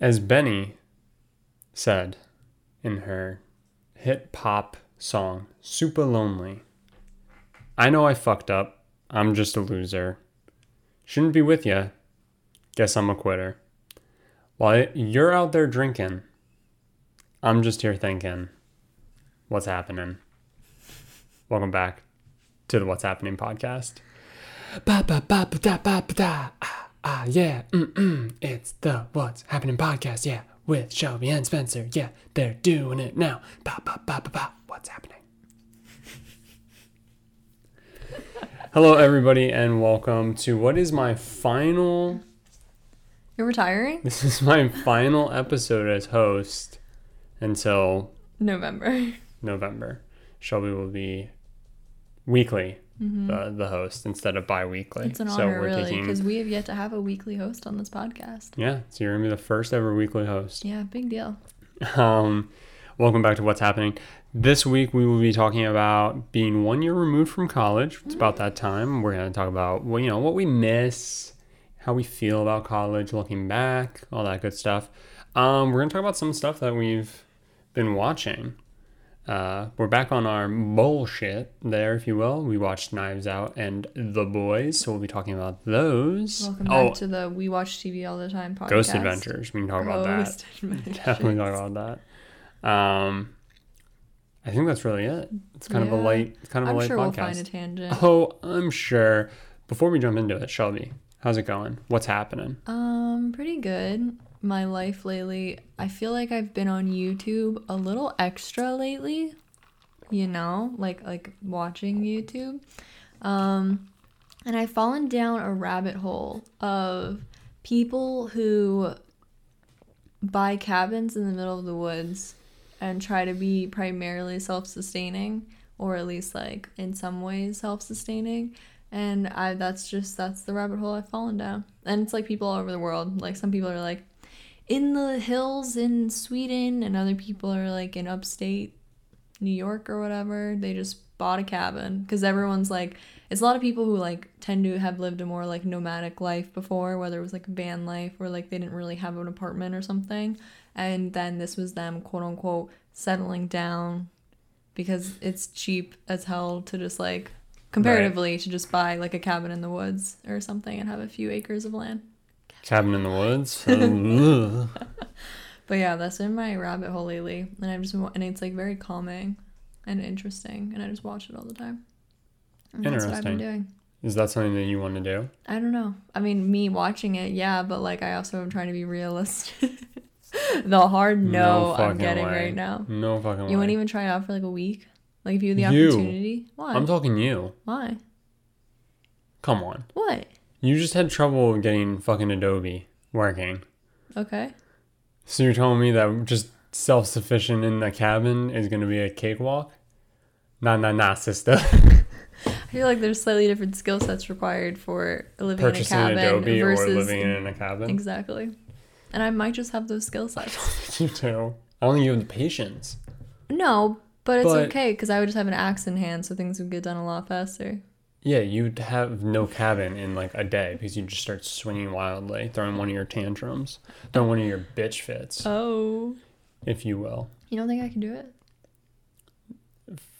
As Benee said in her hit pop song, Supalonely, I know I fucked up. I'm just a loser. Shouldn't be with ya. Guess I'm a quitter. While you're out there drinking, I'm just here thinking, what's happening? Welcome back to the What's Happening podcast. Ba ba ba ba da ba. Ah, ah yeah. Mm-mm. It's the What's Happening podcast. Yeah, with Shelby and Spencer. Yeah, they're doing it now. Ba ba ba ba ba. What's happening? Hello, everybody, and welcome to what is my final. You're retiring? This is my final episode as host until November. November. Shelby will be weekly, the, the host, instead of bi weekly. Mm-hmm. It's an honor, really, because we have yet to have a weekly host on this podcast. Yeah, so you're gonna be the first ever weekly host. Yeah, big deal. Um, welcome back to What's Happening. This week we will be talking about being one year removed from college. It's about that time. We're gonna talk about well, you know, what we miss, how we feel about college, looking back, all that good stuff. Um, we're gonna talk about some stuff that we've been watching. Uh, we're back on our bullshit there, if you will. We watched Knives Out and The Boys, so we'll be talking about those. Welcome oh, back to the We Watch TV All the Time podcast. Ghost Adventures. We can talk about that. Ghost. Definitely talk about that. Um, I think that's really it. It's kind of a light, it's kind of I'm a light sure we'll podcast. find a tangent. Oh, I'm sure. Before we jump into it, Shelby, how's it going? What's happening? Um, pretty good. My life lately, I feel like I've been on YouTube a little extra lately. You know, like like watching YouTube. Um, and I've fallen down a rabbit hole of people who buy cabins in the middle of the woods and try to be primarily self-sustaining or at least like in some ways self-sustaining and i that's just that's the rabbit hole i've fallen down and it's like people all over the world like some people are like in the hills in sweden and other people are like in upstate new york or whatever they just bought a cabin. Because everyone's like it's a lot of people who like tend to have lived a more like nomadic life before whether it was like van life or like they didn't really have an apartment or something. And then this was them quote unquote settling down because it's cheap as hell to just like comparatively to just buy like a cabin in the woods or something and have a few acres of land Cabin in the woods. But yeah that's in my rabbit hole lately and i'm just and it's like very calming and interesting and i just watch it all the time and that's what i've been Interesting. doing Is that something that you want to do? I don't know. I mean, me watching it, yeah, but like I also am trying to be realistic. the hard no, I'm getting way. right now. No fucking way. You wouldn't even try it out for like a week? Like if you had the You. opportunity? Why? I'm talking you. Why? Come on. What? You just had trouble getting fucking Adobe working. Okay. So you're telling me that just self sufficient in the cabin is gonna be a cakewalk? Nah, nah, nah, sister. I feel like there's slightly different skill sets required for living Purchasing in a cabin Adobe versus or living in a cabin. exactly. And I might just have those skill sets. you too. I don't think you have the patience. no, but it's But- okay because I would just have an axe in hand, so things would get done a lot faster. Yeah, you'd have no cabin in like a day because you'd just start swinging wildly, throwing one of your tantrums, throwing one of your bitch fits, Oh. if you will. You don't think I can do it?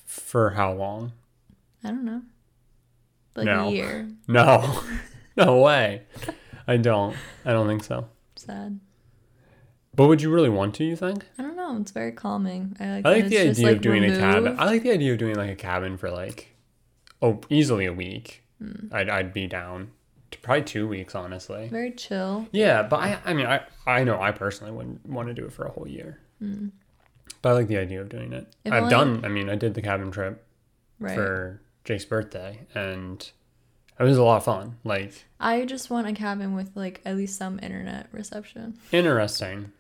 For how long? I don't know. Like No. a year. No, no way. I don't. I don't think so. Sad. But would you really want to? You think? I don't know. It's very calming. I like. I like the it's just, idea of doing a cabin. removed. I like the idea of doing like a cabin for like, oh, easily a week. Hmm. I'd I'd be down. To probably two weeks, honestly. Very chill. Yeah, but I I mean I I know I personally wouldn't want to do it for a whole year. Hmm. But I like the idea of doing it. If I've only- done. I mean, I did the cabin trip Right. for Jake's birthday, and it was a lot of fun. Like I just want a cabin with like at least some internet reception. interesting.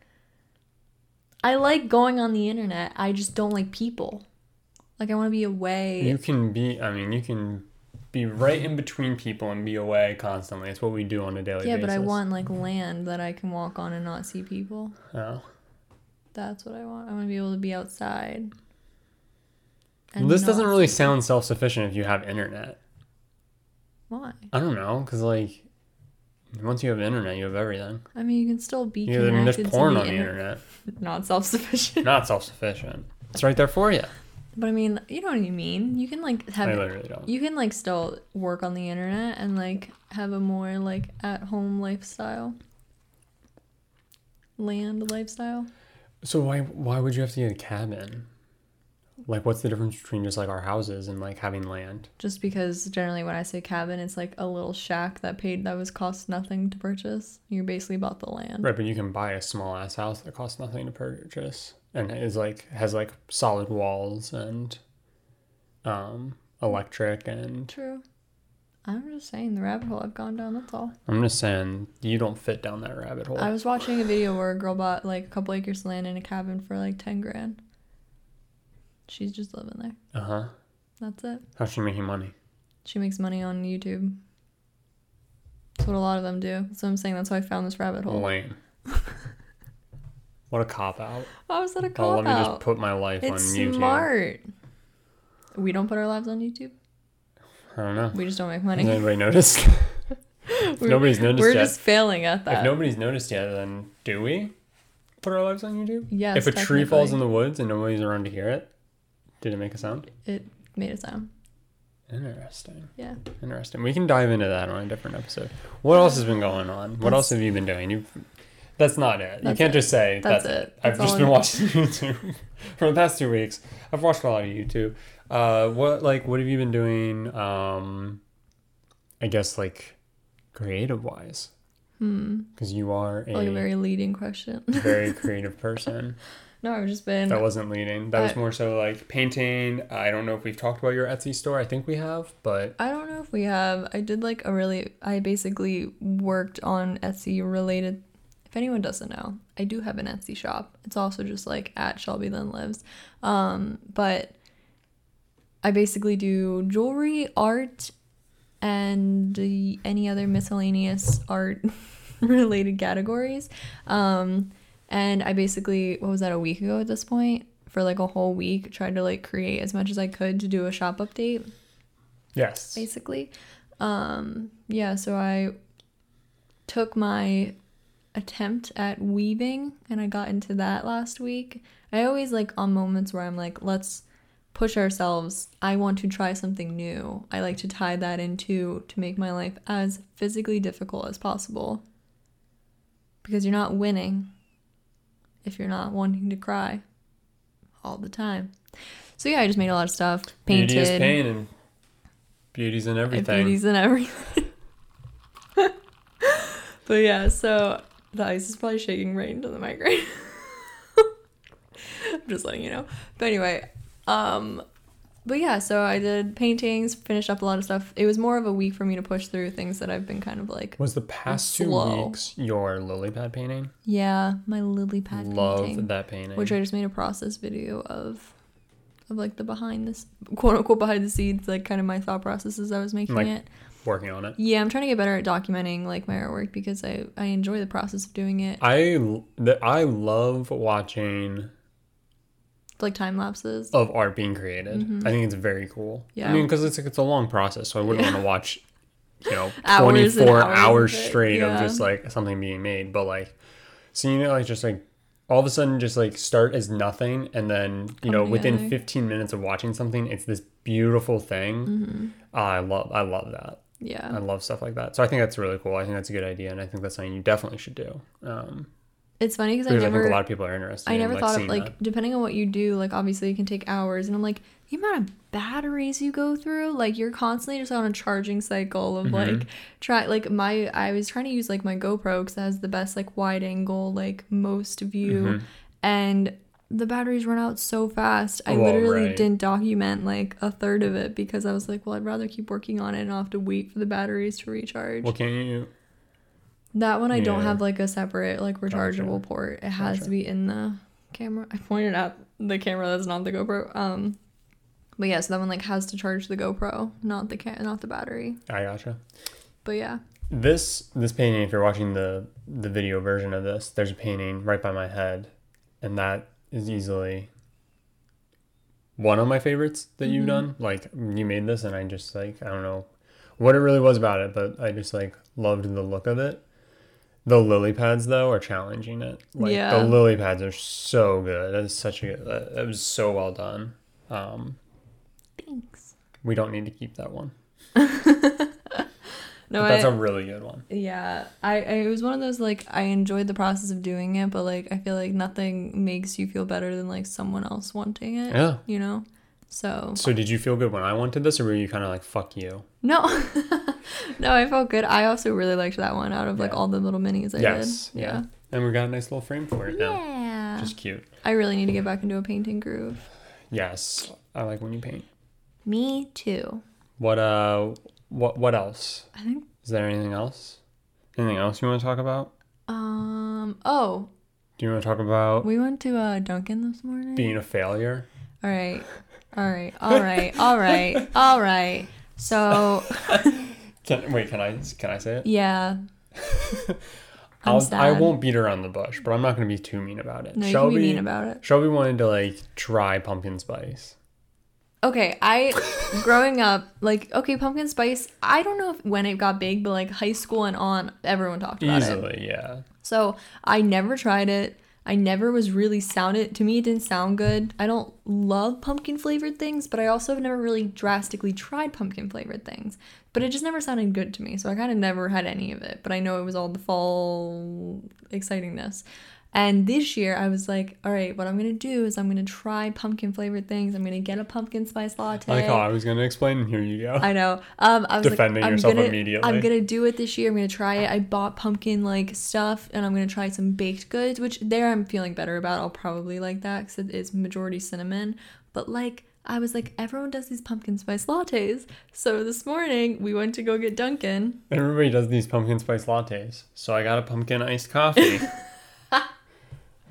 I like going on the internet. I just don't like people. Like I want to be away. You can be. I mean, you can be right in between people and be away constantly. It's what we do on a daily basis. yeah, basis. but I want like land that I can walk on and not see people. Oh. That's what I want. I want to be able to be outside. Well, this doesn't really sound self sufficient if you have internet. Why? I don't know, because like Once you have internet, you have everything. I mean, you can still be You, I mean, there's porn to on the the internet. internet. Not self-sufficient. Not self sufficient. It's right there for you. But I mean, you know what I mean. You can like have I literally don't. you can like still work on the internet and like have a more like at home lifestyle. Land lifestyle. So why why would you have to get a cabin? Like, what's the difference between just like our houses and like having land? Just because generally when I say cabin, it's like a little shack that paid that was cost nothing to purchase. You basically bought the land. Right, but you can buy a small ass house that costs nothing to purchase and is like has like solid walls and um electric and True. I'm just saying the rabbit hole I've gone down, that's all. I'm just saying you don't fit down that rabbit hole. I was watching a video where a girl bought like a couple acres of land in a cabin for like ten grand. She's just living there. Uh huh. That's it. How's she making money? She makes money on YouTube. That's what a lot of them do. So I'm saying that's how I found this rabbit hole. Lame. what a cop out. How is that a cop Oh, cop let me just put my life on It's YouTube. smart. We don't put our lives on YouTube. I don't know. We just don't make Has money. anybody noticed? nobody's noticed We're yet. just failing at that. If nobody's noticed yet, then do we put our lives on YouTube? yes. if a tree falls in the woods and nobody's around to hear it, did it make a sound? it made a sound. Interesting. Yeah. Interesting. We can dive into that on a different episode. What else has been going on? What else have you been doing? You That's not it. you can't it. just say That's that's, it. it. I've That's just been watching YouTube for the past two weeks. I've watched a lot of YouTube. Uh, what like what have you been doing? Um, I guess like creative wise, Hmm. because you are a, Like a very leading question. very creative person. no, I've just been. That wasn't leading. That was more so like painting. I don't know if we've talked about your Etsy store. I think we have, but I don't know if we have. I did like a really. I basically worked on Etsy related. If anyone doesn't know, I do have an Etsy shop. It's also just like at Shelby Then Lives. Um, but I basically do jewelry, art, and any other miscellaneous art related categories. Um, and I basically, what was that, a week ago at this point? For like a whole week, tried to like create as much as I could to do a shop update yes, basically. Um, yeah, so I took my attempt at weaving and I got into that last week. I always like on moments where I'm like, let's push ourselves. I want to try something new. I like to tie that into to make my life as physically difficult as possible. Because you're not winning if you're not wanting to cry all the time. So yeah, I just made a lot of stuff. Painted. beauty is pain and beauty's in everything. beauties and everything. but yeah, so the ice is probably shaking right into the migraine. I'm just letting you know. But anyway, um but yeah, so I did paintings, finished up a lot of stuff. It was more of a week for me to push through things that I've been kind of like, Was the past two slow. weeks your lily pad painting? yeah, my lily pad painting. Love painting, that painting. which I just made a process video of, of like the behind this quote unquote behind the scenes, like kind of my thought processes I was making Like- it. Working on it. Yeah, I'm trying to get better at documenting like my artwork because I I enjoy the process of doing it. I I love watching Like time lapses. of art being created. Mhm. I think it's very cool. Yeah. I mean, because it's like, it's a long process, so I wouldn't Yeah. want to watch, you know, Hours twenty and four hours hours, of straight yeah. of just like something being made. But like seeing it like just like all of a sudden just like start as nothing, and then you Come know within fifteen minutes of watching something, it's this beautiful thing. hmm I love I love that. Yeah i love stuff like that. So I think that's really cool. I think that's a good idea, and I think that's something you definitely should do. Um, It's funny because I because I, think never a lot of people are interested. I in, never like, thought of like that. depending on what you do, like obviously it can take hours and I'm like the amount of batteries you go through, like you're constantly just on a charging cycle of Mhm. like try like my I was trying to use like my GoPro cuz it has the best like wide angle like most view Mhm. and the batteries run out so fast. I Well, literally right. didn't document like a third of it because I was like, well, I'd rather keep working on it and not have to wait for the batteries to recharge. Well, can you? That one I don't have like a separate like rechargeable port. It has Gotcha. to be in the camera. I pointed at the camera that's not the GoPro. Um but yeah, so that one like has to charge the GoPro, not the ca- not the battery. I gotcha. But yeah. This this painting, if you're watching the the video version of this, there's a painting right by my head, and that is easily one of my favorites that you've Mhm. done. Like you made this, and I just like I don't know what it really was about it, but I just like loved the look of it. The lily pads though are challenging it. Like Yeah. the lily pads are so good. That is such a good. That was so well done. Um, Thanks. we don't need to keep that one. No, that's I, a really good one. yeah, I, I it was one of those like I enjoyed the process of doing it, but like I feel like nothing makes you feel better than like someone else wanting it. Yeah. You know. So So did you feel good when I wanted this, or were you kind of like fuck you? no, no, I felt good. I also really liked that one out of like Yeah. all the little minis I yes. did. Yeah. And we got a nice little frame for it now. Yeah. Just cute. I really need to get back into a painting groove. Yes. I like when you paint. Me too. What uh what what else? I think. Is there anything else? Anything else you want to talk about? Um. Oh, Do you want to talk about we went to uh Dunkin' this morning. being a failure? All right. All right. All right. All right. All right. So Can, wait, can I can I say it? yeah. I'll, I sad. won't beat around the bush, but I'm not going to be too mean about it. No, you Shelby, can be mean about it. Shelby wanted to like try pumpkin spice. Okay, I growing up like okay, pumpkin spice. I don't know if when it got big, but like high school and on, everyone talked about it. Easily, yeah. So I never tried it. I never was really sounded to me. It didn't sound good. I don't love pumpkin flavored things, but I also have never really drastically tried pumpkin flavored things. But it just never sounded good to me, so I kind of never had any of it. But I know it was all the fall excitingness. And this year, I was like, all right, what I'm gonna do is I'm gonna try pumpkin flavored things. I'm gonna get a pumpkin spice latte. I like how I was going to explain, and here you go. I know. Um, I was Defending like, I'm yourself gonna, immediately. I'm gonna do it this year. I'm gonna try it. I bought pumpkin like stuff, and I'm gonna try some baked goods, which there I'm feeling better about. I'll probably like that because it is majority cinnamon. But like, I was like, everyone does these pumpkin spice lattes. So this morning we went to go get Dunkin'. Everybody does these pumpkin spice lattes, so I got a pumpkin iced coffee.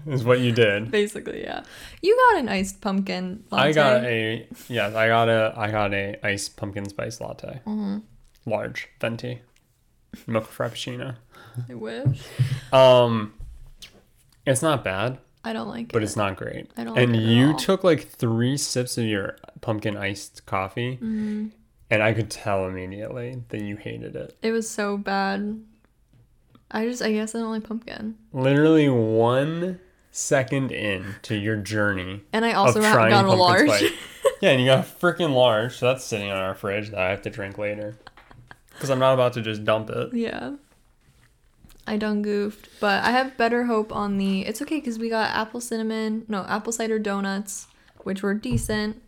is what you did. Basically, yeah. You got an iced pumpkin latte. I got a yes, I got a I got a iced pumpkin spice latte, Mm-hmm. large venti, milk frappuccino. I wish. Um, it's not bad, I don't like it. but it. it's not great. I don't and like you took like three sips of your pumpkin iced coffee, Mm-hmm. and I could tell immediately that you hated it. It was so bad. I just, I guess I don't like pumpkin. Literally one second in to your journey And I also ha- trying got a large. spice. yeah, and you got a freaking large, so that's sitting on our fridge that I have to drink later. Because I'm not about to just dump it. Yeah. I done goofed, but I have better hope on the. It's okay because we got apple cinnamon, no apple cider donuts, which were decent.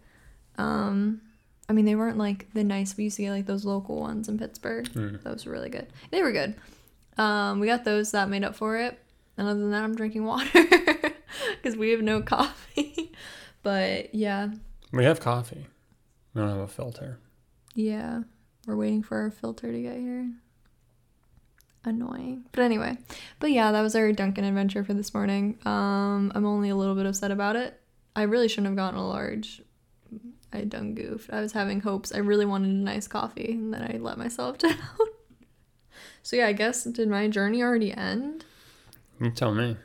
Um, I mean they weren't like the nice we used to get like those local ones in Pittsburgh. Those were really good. They were good. Um, we got those that made up for it. And other than that, I'm drinking water because we have no coffee. but yeah, We have coffee. We don't have a filter. Yeah, we're waiting for our filter to get here. Annoying. But anyway, but yeah, that was our Dunkin' adventure for this morning. Um, I'm only a little bit upset about it. I really shouldn't have gotten a large. I done goofed. I was having hopes. I really wanted a nice coffee, and then I let myself down. so yeah, I guess did my journey already end? You tell me.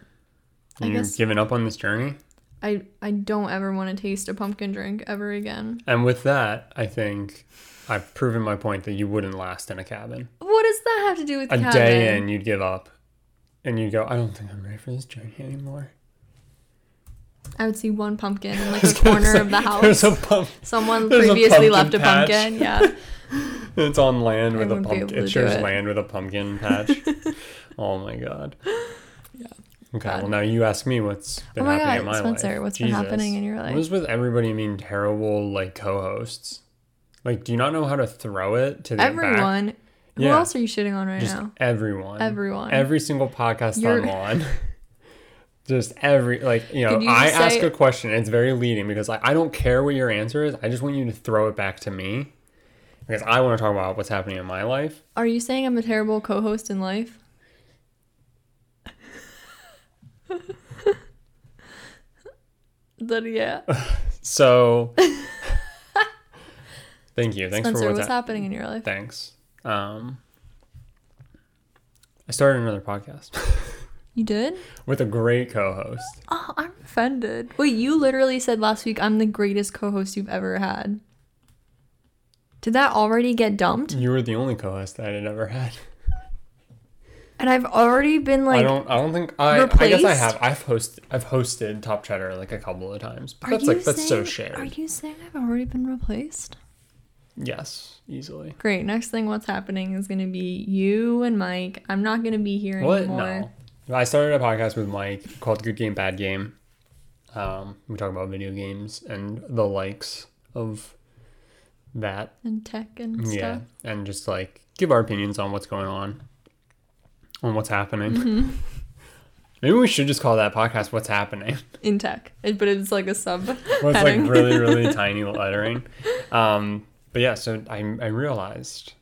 I You guess- giving up on this journey? I I don't ever want to taste a pumpkin drink ever again. And with that, I think I've proven my point that you wouldn't last in a cabin. What does that have to do with A cabin? day in, you'd give up. And you'd go, I don't think I'm ready for this journey anymore. I would see one pumpkin in like a corner say, of the house. There's a pump. Someone There's a previously pumpkin left a patch. pumpkin. Yeah. It's on land with I a wouldn't be able pumpkin. It to do shows it. land with a pumpkin patch. oh my god. Yeah. Okay, God. well now you ask me what's been Oh my happening God, in my Spencer, life. what's been happening in your life? What is with everybody being terrible like co-hosts? Like, do you not know how to throw it to the back? Everyone. Who Yeah. else are you shitting on right Just now? everyone. Everyone. Every single podcast You're- I'm on. Just every like you know, you I ask say- a question. It's very leading because like I don't care what your answer is. I just want you to throw it back to me because I want to talk about what's happening in my life. Are you saying I'm a terrible co-host in life? that yeah. So, thank you. Thanks Spencer, for what's what's, hap- happening in your life? Thanks. Um, I started another podcast You did? with a great co-host. Oh, I'm offended. Wait, you literally said last week I'm the greatest co-host you've ever had. Did that already get dumped? You were the only co-host that I had ever had. And I've already been like I don't. I don't think. I I guess I have I've hosted. I've hosted Top Cheddar like a couple of times. But are that's you like that's so shared. Are you saying I've already been replaced? Yes, easily. Great. Next thing, what's happening is gonna be you and Mike. I'm not gonna be here What? anymore. No. I started a podcast with Mike called Good Game Bad Game. Um, we talk about video games and the likes of that. And tech and Yeah, stuff. and just like give our opinions on what's going on, on what's happening. Mm-hmm. Maybe we should just call that podcast "What's Happening." In tech, but it's like a sub. Well, it's like really, really tiny lettering. Um, but yeah, so I, I realized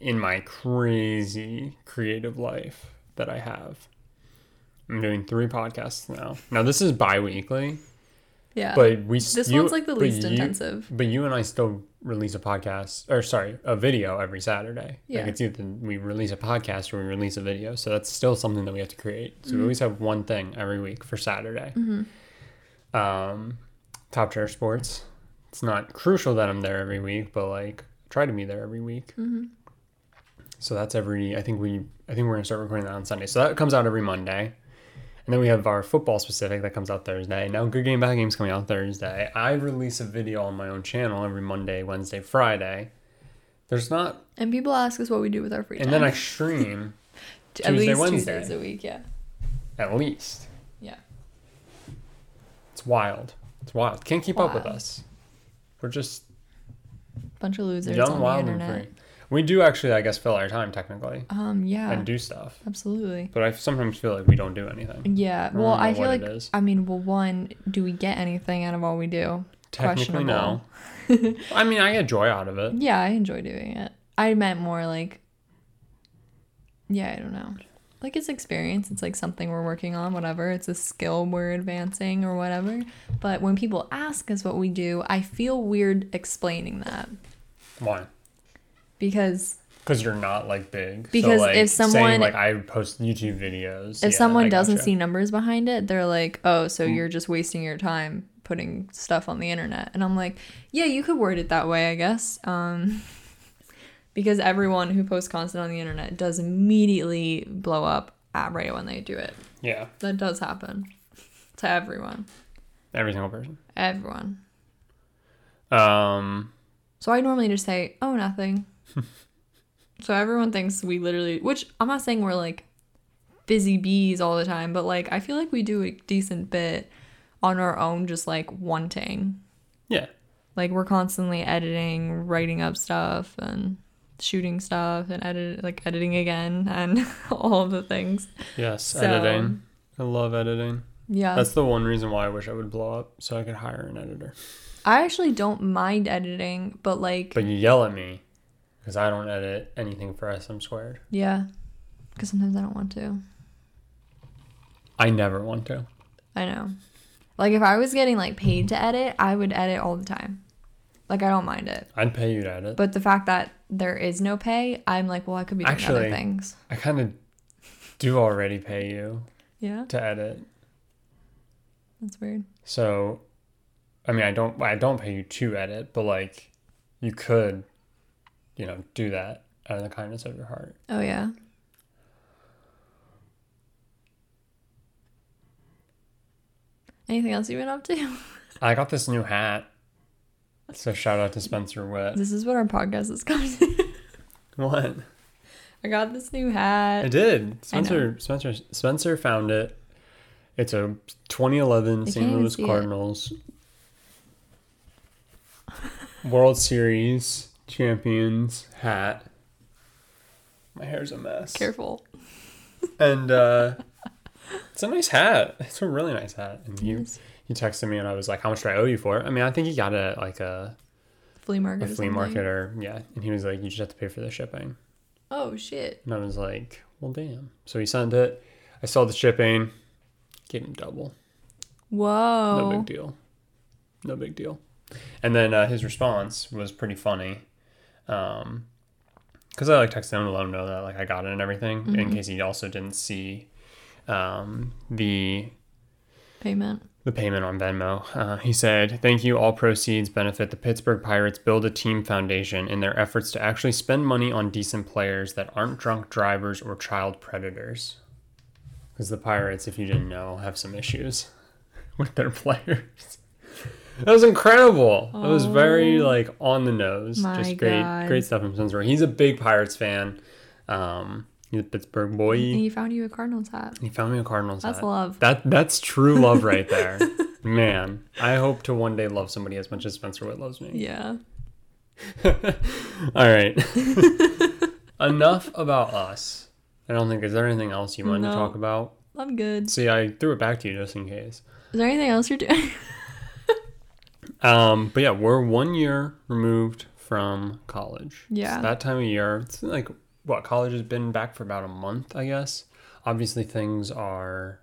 in my crazy creative life that I have, I'm doing three podcasts now. Now this is bi-weekly, yeah. but we this you- one's like the least you- intensive. But you and I still release a podcast, or sorry, a video every Saturday. Yeah. Like it's either we release a podcast or we release a video. So that's still something that we have to create. So we Mm-hmm. always have one thing every week for Saturday. Um, Top Chair Sports. It's not crucial that I'm there every week, but like try to be there every week. Mm-hmm. So that's every. I think we. I think we're gonna start recording that on Sunday. So that comes out every Monday. And then we have our football specific that comes out Thursday. Now, Good Game Bad Game's coming out Thursday. I release a video on my own channel every Monday, Wednesday, Friday. There's not, And people ask us what we do with our free time. and then I stream At least Wednesday. Tuesdays a week. Yeah. at least. Yeah. It's wild. It's wild. Can't keep up with us. We're just Bunch of losers young, on wild, the and internet. free. We do actually, I guess, fill our time technically Um. Yeah. and do stuff, absolutely. but I sometimes feel like we don't do anything. Yeah. don't Well, I feel like. I mean, well, one, do we get anything out of all we do? Technically, no. I mean, I get joy out of it. Yeah, I enjoy doing it. I meant more like. Yeah, I don't know. Like it's experience. It's like something we're working on, whatever. It's a skill we're advancing or whatever. But when people ask us what we do, I feel weird explaining that Why? Because Because you're not like big. Because so, like, if saying, someone- like I post YouTube videos. if yeah, someone I doesn't gotcha. see numbers behind it, they're like, "Oh, so Mm. you're just wasting your time putting stuff on the internet." And I'm like, "Yeah, you could word it that way, I guess." Um because everyone who posts content on the internet does immediately blow up at right when they do it. yeah, That does happen to everyone. every single person. Everyone. Um, So I normally just say, "Oh, nothing." so everyone thinks we literally, which I'm not saying we're like busy bees all the time, but like I feel like we do a decent bit on our own, just like wanting. yeah, Like we're constantly editing, writing up stuff, and shooting stuff, and edit like editing again, and all of the things. yes, So- editing. I love editing. Yeah, That's the one reason why I wish I would blow up, so I could hire an editor. I actually don't mind editing, but like But you yell at me because I don't edit anything for SM squared. yeah, because sometimes I don't want to. I never want to. I know. Like if I was getting like paid to edit, I would edit all the time. Like I don't mind it. I'd pay you to edit. But the fact that there is no pay, I'm like, well, I could be doing other things. I kind of do already pay you Yeah, to edit. that's weird. So, I mean, I don't, I don't pay you to edit, but like, you could, you know, do that out of the kindness of your heart. Oh yeah. Anything else you've been up to? I got this new hat, so shout out to Spencer Witt. this is what our podcast is coming to. What? I got this new hat. I did. Spencer, Spencer, Spencer found it. It's a 2011 I St. Louis see it. Cardinals World Series champions hat. My hair's a mess. Careful. And uh, it's a nice hat. It's a really nice hat. And you, Yes. you texted me, and I was like, "How much do I owe you for it?" I mean, I think you got it at like a, Flea market. a flea market or yeah. And he was like, "You just have to pay for the shipping." Oh shit. And I was like, "Well, damn." So he sent it. I saw the shipping. Gave him double. Whoa. No big deal. No big deal. And then uh, his response was pretty funny. Um, because I like texted him to let him know that like I got it and everything, in Mm-hmm. case he also didn't see um, the payment. the payment on Venmo. Uh, he said, Thank you. All proceeds benefit the Pittsburgh Pirates Build a Team Foundation in their efforts to actually spend money on decent players that aren't drunk drivers or child predators. Because the Pirates, if you didn't know, have some issues with their players. That was incredible. It was very like on the nose. Just great, God. great stuff from Spencer. He's a big Pirates fan. Um, he's a Pittsburgh boy. And he found you a Cardinals hat. He found me a Cardinals That's hat. That's love. That that's true love right there. Man, I hope to one day love somebody as much as Spencer Witt loves me. Yeah. All right. Enough about us. I don't think is there anything else you wanted No. to talk about? I'm good. See, I threw it back to you just in case. Is there anything else you're doing? Um, but yeah, we're one year removed from college. Yeah. It's that time of year. It's like what college has been back for about a month, I guess. Obviously, things are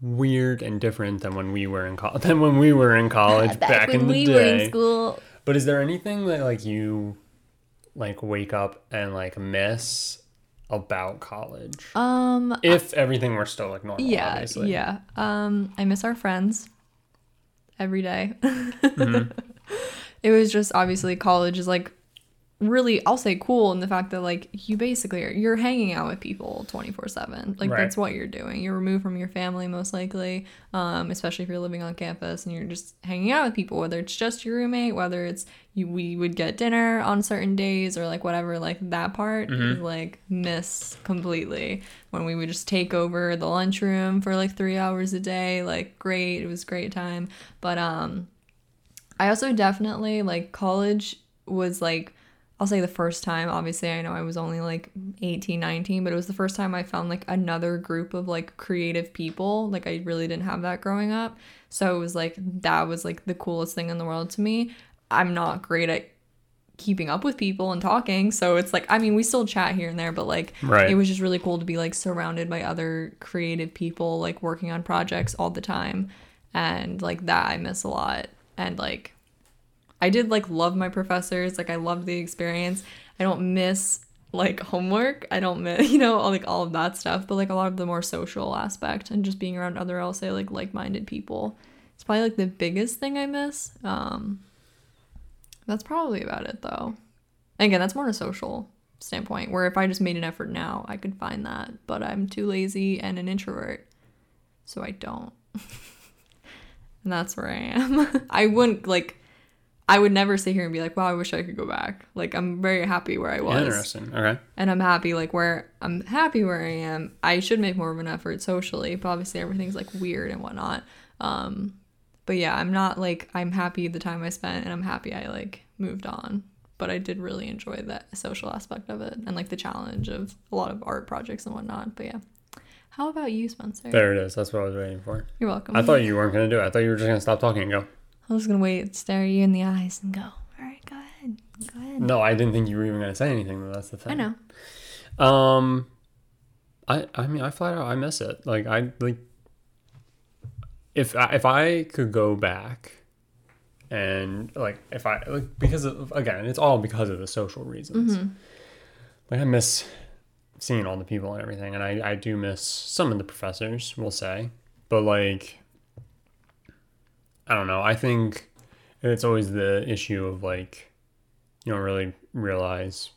weird and different than when we were in college. Than when we were in college back, in the we day. were in school. But is there anything that like you like wake up and like miss about college? Um. if everything were still like normal, Yeah. obviously. Yeah. Um. I miss our friends. Every day. Mm-hmm. it was just obviously college is like really I'll say cool in the fact that like you basically are you're hanging out with people 24/7 like Right. that's what you're doing. You're removed from your family most likely um especially if you're living on campus and you're just hanging out with people whether it's just your roommate whether it's you we would get dinner on certain days or like whatever like that part is like miss completely. When we would just take over the lunchroom for like 3 hours a day like great it was a great time. But um I also definitely like college was like I'll say the first time obviously I know I was only like 18 19 but it was the first time I found like another group of like creative people. Like I really didn't have that growing up. So it was like that was like the coolest thing in the world to me. I'm not great at keeping up with people and talking so it's like I mean we still chat here and there but like Right. it was just really cool to be like surrounded by other creative people like working on projects all the time. And like that I miss a lot. And like I did like love my professors like I loved the experience. I don't miss like homework. I don't miss you know all, like all of that stuff but like a lot of the more social aspect and just being around other I'll say like like-minded people. It's probably like the biggest thing I miss. Um that's probably about it though. Again that's more on a social standpoint where if I just made an effort now I could find that. But I'm too lazy and an introvert so I don't. And that's where I am. I wouldn't like I would never sit here and be like wow I wish I could go back like I'm very happy where I was Interesting. Okay. and I'm happy like where I'm happy where I am. I should make more of an effort socially, but obviously everything's like weird and whatnot. Um, but yeah, I'm not like I'm happy the time I spent, and I'm happy I like moved on. But I did really enjoy that social aspect of it and like the challenge of a lot of art projects and whatnot. But yeah, how about you, Spencer? There it is. That's what I was waiting for. You're welcome. I thought you weren't gonna do it. I thought you were just gonna stop talking and go. I was gonna wait, stare you in the eyes, and go. All right, go ahead, go ahead. No, I didn't think you were even gonna say anything. Though that's the thing. I know. Um, I I mean I flat out I miss it. Like I like if I, if I could go back and like if I like because of again it's all because of the social reasons. Like I miss seeing all the people and everything, and I I do miss some of the professors. We'll say, but like I don't know. I think it's always the issue of like you don't really realize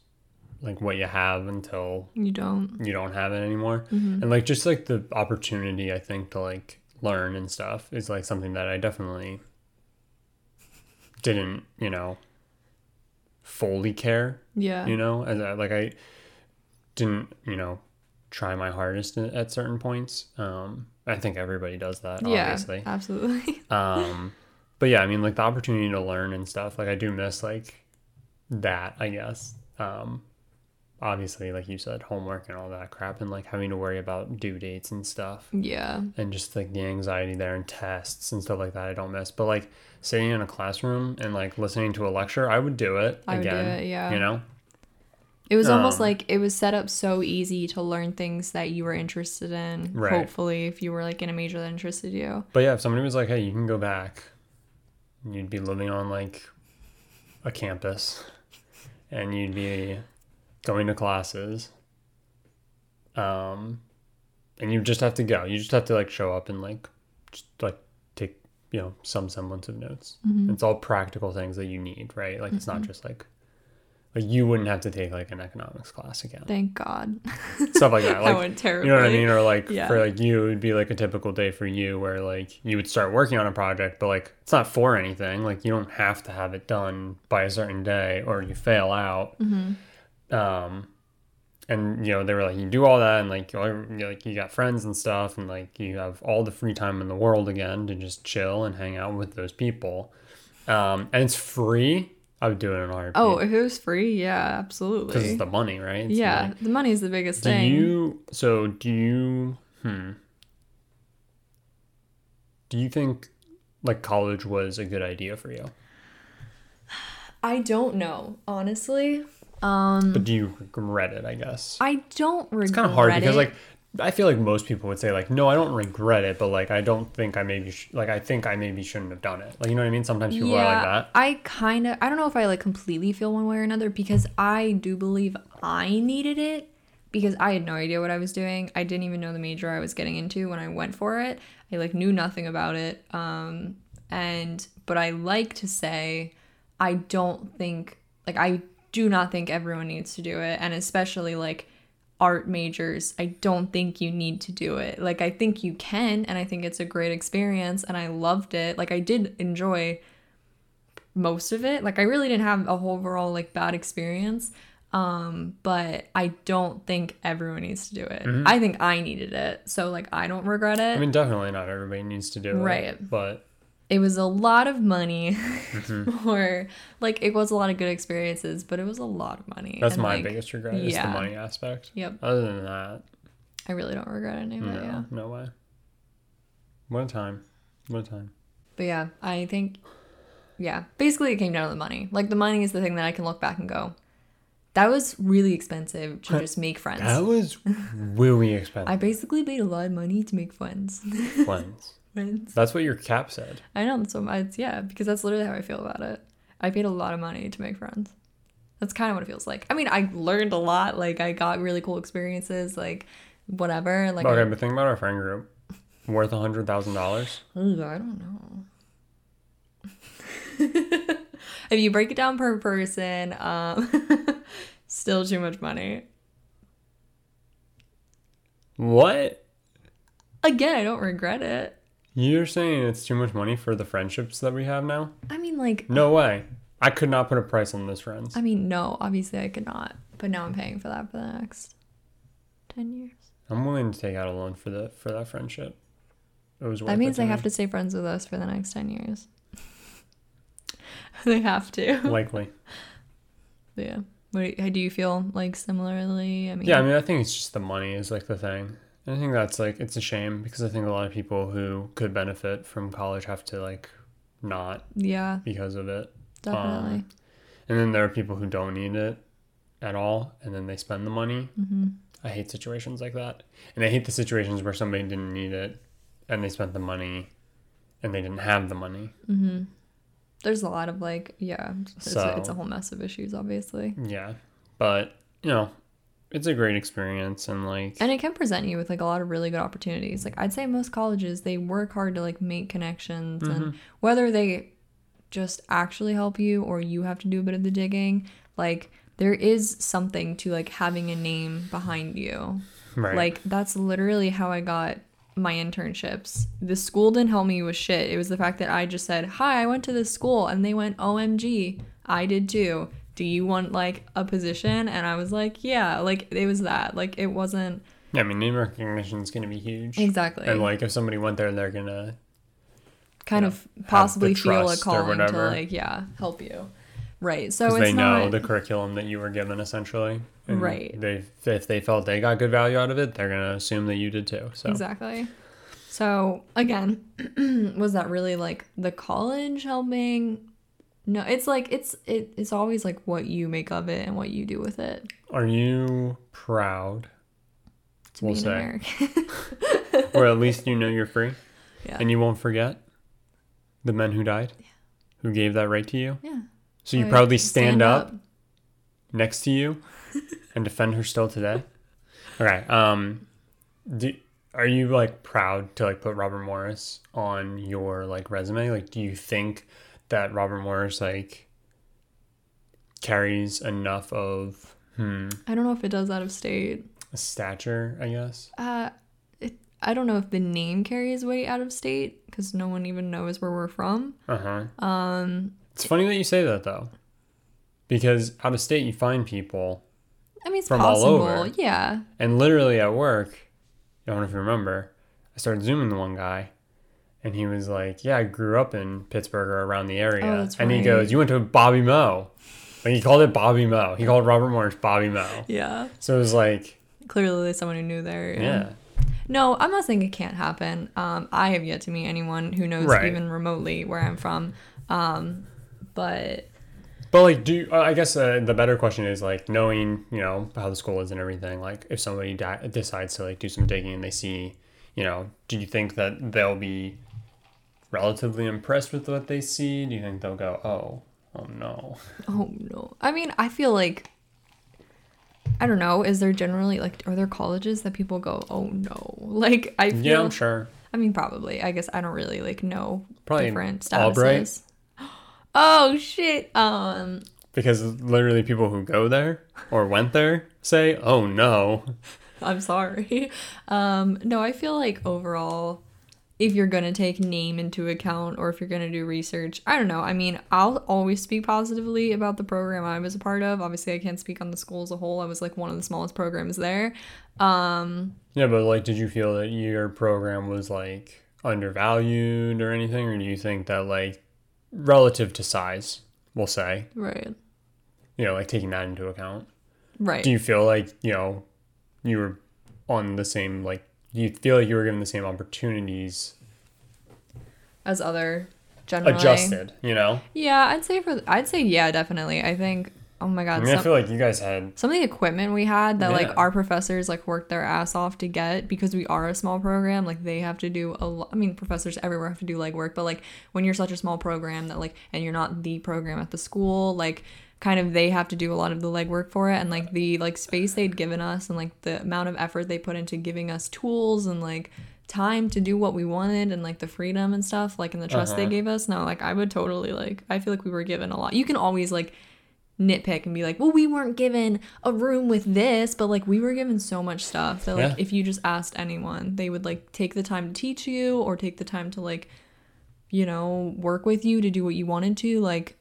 like what you have until You don't. you don't have it anymore and like just like the opportunity i think to like learn and stuff is like something that i definitely didn't you know fully care Yeah. you know as I, like i didn't you know try my hardest at at certain points um i think everybody does that yeah. obviously Absolutely. um but yeah i mean like the opportunity to learn and stuff like i do miss like that i guess um obviously like you said homework and all that crap and like having to worry about due dates and stuff yeah. and just like the anxiety there and tests and stuff like that i don't miss but like sitting in a classroom and like listening to a lecture i would do it I would do again it, yeah. you know It was almost Um, like it was set up so easy to learn things that you were interested in. Right. Hopefully, if you were like in a major that interested you. but yeah if somebody was like hey you can go back you'd be living on like a campus and you'd be going to classes um and you just have to go you just have to like show up and like just like take you know some semblance of notes. Mhm. It's all practical things that you need, right? Like it's not Mhm. just like like you wouldn't have to take like an economics class again, Thank God. stuff like that. I Like went terribly. you know what I mean? Or like Yeah. for like you, it would be like a typical day for you where like you would start working on a project, but like it's not for anything. Like you don't have to have it done by a certain day or you fail out. hmm Um, and you know they were like you do all that and like you're, you're like you got friends and stuff and like you have all the free time in the world again to just chill and hang out with those people. Um, and it's free. I would do it in a heartbeat. Oh, if it was free, yeah, absolutely. because it's the money, right? It's yeah, like- the money is the biggest do thing. you so do you hmm do you think like college was a good idea for you I don't know, honestly. Um, but do you regret it i guess I don't regret it's kind of hard because like i feel like most people would say like no i don't regret it but like i don't think i maybe sh- like i think i maybe shouldn't have done it like you know what i mean sometimes people are like that I kind of I don't know if I like completely feel one way or another because I do believe I needed it because I had no idea what I was doing. I didn't even know the major I was getting into when I went for it. I like knew nothing about it. Um and but I like to say I don't think like I do not think everyone needs to do it and especially like art majors, I don't think you need to do it. Like I think you can and I think it's a great experience and I loved it. Like I did enjoy most of it. Like I really didn't have a whole overall like bad experience. Um, but I don't think everyone needs to do it. I think I needed it. So like I don't regret it. Mm-hmm. i mean definitely not everybody needs to do it Right. but it was a lot of money Mm-hmm. or like it was a lot of good experiences, but it was a lot of money. that's And, my like, biggest regret is the money aspect Yep. other than that I really don't regret any of no, it, yeah. no way one time one time But yeah, I think, yeah, basically it came down to the money. Like the money is the thing that I can look back and go, that was really expensive to just make friends. that was really expensive I basically paid a lot of money to make friends. friends friends. that's what your cap said I know, so much, yeah, because that's literally how I feel about it. I paid a lot of money to make friends. That's kind of what it feels like. I mean, I learned a lot. Like, I got really cool experiences. Like, whatever. Like, okay I, but think about our friend group worth a hundred thousand dollars I don't know. if you break it down per person, um, still too much money. what Again, I don't regret it. You're saying it's too much money for the friendships that we have now? I mean, like, No way. I could not put a price on those friends. I mean, no, obviously I could not. But now I'm paying for that for the next 10 years. I'm willing to take out a loan for the for that friendship. It was worth That means they have to stay friends with us for the next 10 years. they have to. likely. Yeah. What, do- do you feel like similarly? I mean, Yeah, I mean, I think it's just the money is like the thing. And I think that's like it's a shame because I think a lot of people who could benefit from college have to like not yeah, because of it. definitely. Um, And then there are people who don't need it at all, and then they spend the money. hmm I hate situations like that. And I hate the situations where somebody didn't need it and they spent the money and they didn't have the money. hmm There's a lot of like, yeah, a, So- it's a whole mess of issues, obviously. Yeah. But, you know, it's a great experience and like And it can present you with like a lot of really good opportunities. Like I'd say most colleges, they work hard to like make connections Mm-hmm. and whether they just actually help you or you have to do a bit of the digging, like there is something to like having a name behind you. right. Like that's literally how I got my internships. The school didn't help me with shit. It was the fact that I just said, "Hi, I went to this school," and they went, "OMG, I did too. Do you want like a position?" And I was like, "Yeah." Like it was that. Like it wasn't yeah, I mean name recognition is gonna be huge. exactly And like if somebody went there they're gonna kind you of know, possibly feel a calling to like yeah help you, right? So they not know the curriculum that you were given essentially. And Right. They if they felt they got good value out of it, they're gonna assume that you did too. So Exactly. So again, was that really like the college helping? No, it's like it's it, it's always like what you make of it and what you do with it. are you proud? To We'll be an say. American. or at least you know you're free? yeah. And you won't forget the men who died? Who gave that right to you? yeah. So you Or proudly stand, up, next to you and defend her still today? Okay. Um do are you like proud to like put Robert Morris on your like resume? Like, do you think that Robert Morris like carries enough of hmm I don't know if it does out of state. stature? I guess. Uh, it, I don't know if the name carries weight out of state because no one even knows where we're from. Uh huh. Um, It's funny that you say that though, because out of state you find people, I mean, it's From all possible. over. Yeah. and literally at work, I don't know if you remember, I started zooming the one guy. And he was like, "Yeah, I grew up in Pittsburgh or around the area." Oh, and he goes, "You went to Bobby Moe." Like he called it Bobby Moe. He called Robert Morris Bobby Moe. Yeah. So it was like, Clearly, someone who knew there. yeah, No, I'm not saying it can't happen. Um, I have yet to meet anyone who knows Right. even remotely where I'm from. Um, but But like, do uh, I guess uh, the better question is like knowing you know how the school is and everything. Like, if somebody di- decides to like do some digging and they see, you know, do you think that they'll be relatively impressed with what they see? Do you think they'll go, oh, oh no? oh no, I mean, I feel like I don't know. Is there generally like are there colleges that people go, oh no? Like I feel. Yeah, I'm sure. I mean, probably. I guess I don't really like know Probably different Albright. Oh shit. Um. Because literally, people who go there or went there say, oh no. I'm sorry. Um, no, I feel like overall, if you're gonna take name into account or if you're gonna do research, I don't know. I mean, I'll always speak positively about the program I was a part of. Obviously, I can't speak on the school as a whole. I was like one of the smallest programs there. Um, Yeah, but like, did you feel that your program was like undervalued or anything, or do you think that like relative to size, we'll say, right, you know, like taking that into account, right. do you feel like you know you were on the same like? Do you feel like you were given the same opportunities As other generally adjusted? You know, Yeah, I'd say for I'd say yeah, definitely. I think. Oh my I god. mean, I feel like you guys had some of the equipment we had that Yeah. like our professors like worked their ass off to get because we are a small program like they have to do a lot i mean professors everywhere have to do like work, but like when you're such a small program that like and you're not the program at the school like kind of they have to do a lot of the legwork for it and like the like space they'd given us and like the amount of effort they put into giving us tools and like time to do what we wanted and like the freedom and stuff like and the trust they Uh-huh. gave us no like i would totally like i feel like we were given a lot you can always like nitpick and be like, well, we weren't given a room with this, but like we were given so much stuff that like Yeah. if you just asked anyone, they would like take the time to teach you or take the time to like, you know, work with you to do what you wanted to. Like,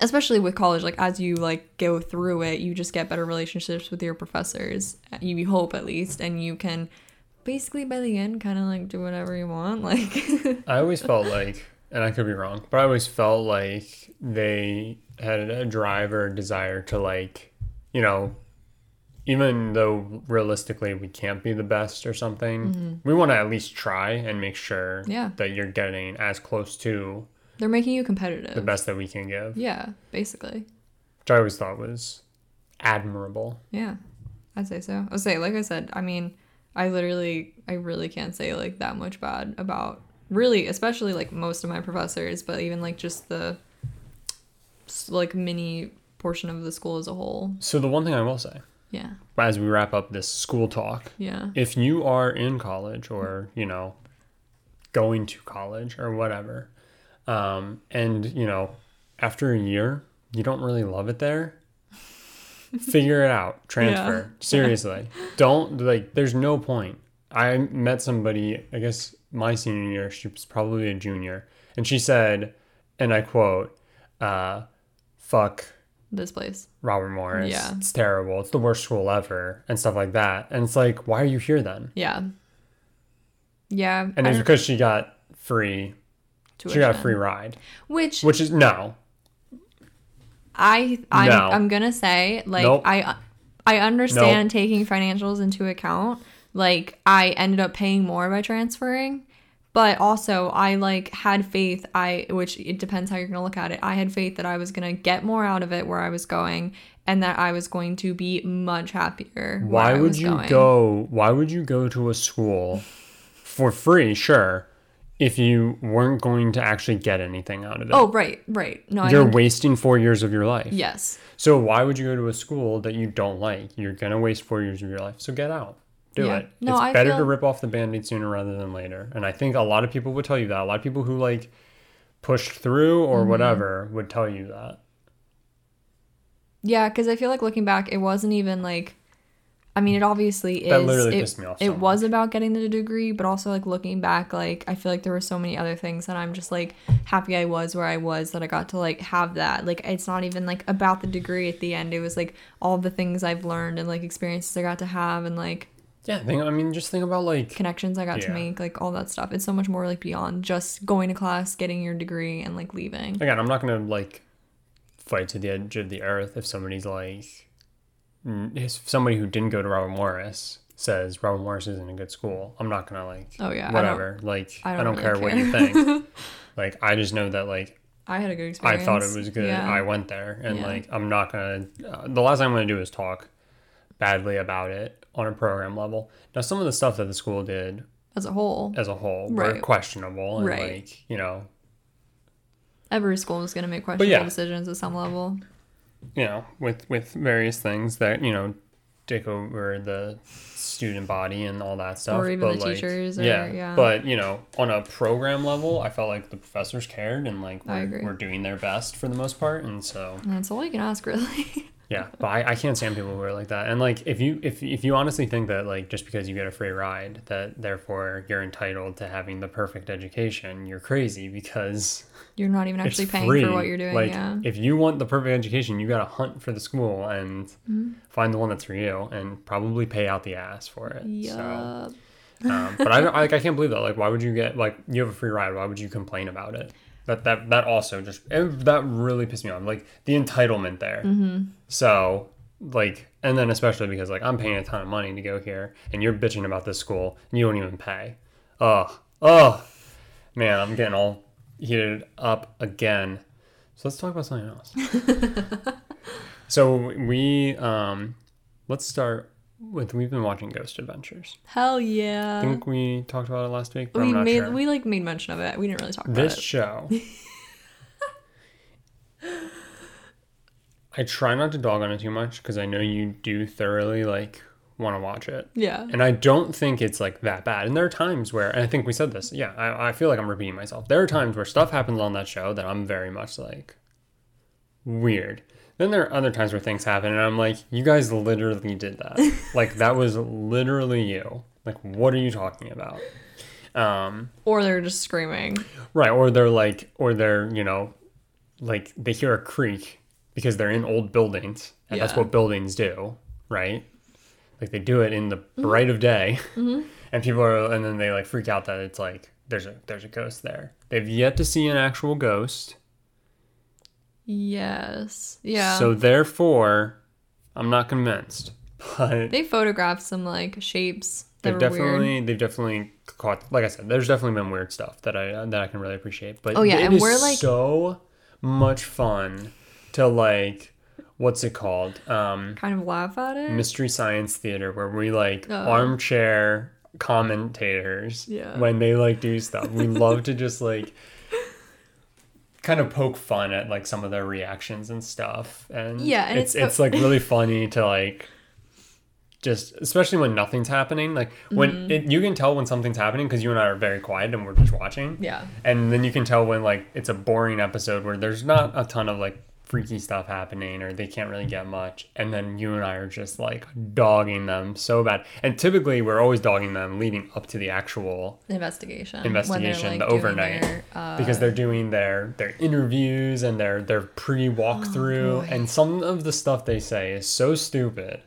especially with college, like as you like go through it, you just get better relationships with your professors. You hope at least, and you can basically by the end kind of like do whatever you want. Like, I always felt like, and I could be wrong, but I always felt like they had a drive or a desire to like, you know, even though realistically we can't be the best or something, we want to at least try and make sure Mm-hmm. Yeah. that you're getting as close to they're making you competitive. the best that we can give, Yeah, basically. which I always thought was admirable. Yeah, I'd say so. I'll say, like I said, I mean, I literally, I really can't say like that much bad about really, especially like most of my professors, but even like just the like mini portion of the school as a whole. So the one thing I will say, Yeah, as we wrap up this school talk, yeah, if you are in college or you know going to college or whatever um, and you know after a year you don't really love it there figure it out transfer seriously don't like there's no point i met somebody i guess my senior year she was probably a junior and she said and i quote uh fuck this place. Robert Morris. Yeah. It's terrible. It's the worst school ever and stuff like that. And it's like, why are you here then? Yeah, yeah, And I it's because she got free she got a free ride. Which Which is no. I I'm, No. I'm gonna say like Nope. I I understand taking financials into account. Like I ended up paying more by transferring, but also I like had faith I which it depends how you're going to look at it. I had faith that I was going to get more out of it where I was going and that I was going to be much happier. Why would you going. go why would you go to a school for free, sure, if you weren't going to actually get anything out of it? Oh, right, right. No, You're wasting four years of your life. yes. So why would you go to a school that you don't like? You're gonna waste four years of your life. So get out. Do Yeah. it. No, it's I better to rip off the band-aid sooner rather than later. And I think a lot of people would tell you that. A lot of people who like pushed through or Mm-hmm. whatever would tell you that. Yeah, because I feel like looking back, it wasn't even like. I mean, it obviously is. That literally it, pissed me off so It was about getting the degree, but also like looking back, like I feel like there were so many other things that I'm just like happy I was where I was that I got to like have that. Like it's not even like about the degree at the end. It was like all the things I've learned and like experiences I got to have and like Yeah, think I mean just think about like connections I got to make, like all that stuff. It's so much more like beyond just going to class, getting your degree, and like leaving. again, I'm not gonna like fight to the edge of the earth if somebody's like mm, somebody who didn't go to Robert Morris says Robert Morris isn't a good school. I'm not gonna like Oh yeah, I whatever. like I I don't don't, really care, what you think. like I just know that like I had a good experience. I thought it was good. Yeah. I went there, and Yeah. like I'm not gonna. Uh, the last thing I'm gonna do is talk badly about it on a program level. Now, some of the stuff that the school did as a whole. as a whole were questionable, and Right. like you know, Every school is going to make questionable yeah. decisions at some level. You know, with with various things that you know take over the student body and all that stuff, Or even but the like, teachers or- yeah, yeah. But you know, on a program level, I felt like the professors cared and like were, were doing their best for the most part, and so And that's all you can ask, really. Yeah, but I, I can't stand people who are like that. And like, if you if if you honestly think that like just because you get a free ride that therefore you're entitled to having the perfect education, you're crazy because You're not even actually paying free. for what you're doing. Like, yeah. if you want the perfect education, you gotta hunt for the school and Mm-hmm. find the one that's for you, and probably pay out the ass for it. So, um, but I don't- like I can't believe that. Like, why would you get like you have a free ride? Why would you complain about it? That that that also just it- that really pissed me off. Like the entitlement there. Mm-hmm. So like, and then especially because like I'm paying a ton of money to go here, and you're bitching about this school, and you don't even pay. Ugh, ugh, man, I'm getting all heated up again. So let's talk about something else. so we um, let's start with we've been watching Ghost Adventures. Hell yeah! I think we talked about it last week, but we I'm not made sure. we like made mention of it. We didn't really talk about this show. I try not to dog on it too much because I know you do thoroughly like want to watch it. Yeah. And I don't think it's like that bad. And there are times where, and I think we said this, yeah, I, I feel like I'm repeating myself. There are times where stuff happens on that show that I'm very much like, weird. Then there are other times where things happen and I'm like, you guys literally did that. like, that was literally you. Like, what are you talking about? Um, Or they're just screaming. right. Or they're like, or they're, you know, like they hear a creak because they're in old buildings and that's what buildings do, right? Like they do it in the Mm-hmm. bright of day, and people are, and then they like freak out that it's like there's a there's a ghost there. They've yet to see an actual ghost, Yes. Yeah. so therefore, I'm not convinced. But they photographed some like shapes they've definitely weird. they've definitely caught. Like I said, there's definitely been weird stuff that I that I can really appreciate. But Oh, yeah, it and is we're, like- so much fun to like what's it called um Kind of laugh at it. mystery science theater where we like Oh. armchair commentators Yeah. when they like do stuff we love to just like kind of poke fun at like some of their reactions and stuff and Yeah, and it's it's- it's like really funny to like just especially when nothing's happening like when Mm-hmm. it, you can tell when something's happening because you and i are very quiet and we're just watching yeah. and then you can tell when like it's a boring episode where there's not a ton of like freaky stuff happening or they can't really get much and then you and I are just like dogging them so bad. And typically we're always dogging them leading up to the actual Investigation. investigation, like, the overnight their, uh, because they're doing their their interviews and their their pre walkthrough boy. and some of the stuff they say is so stupid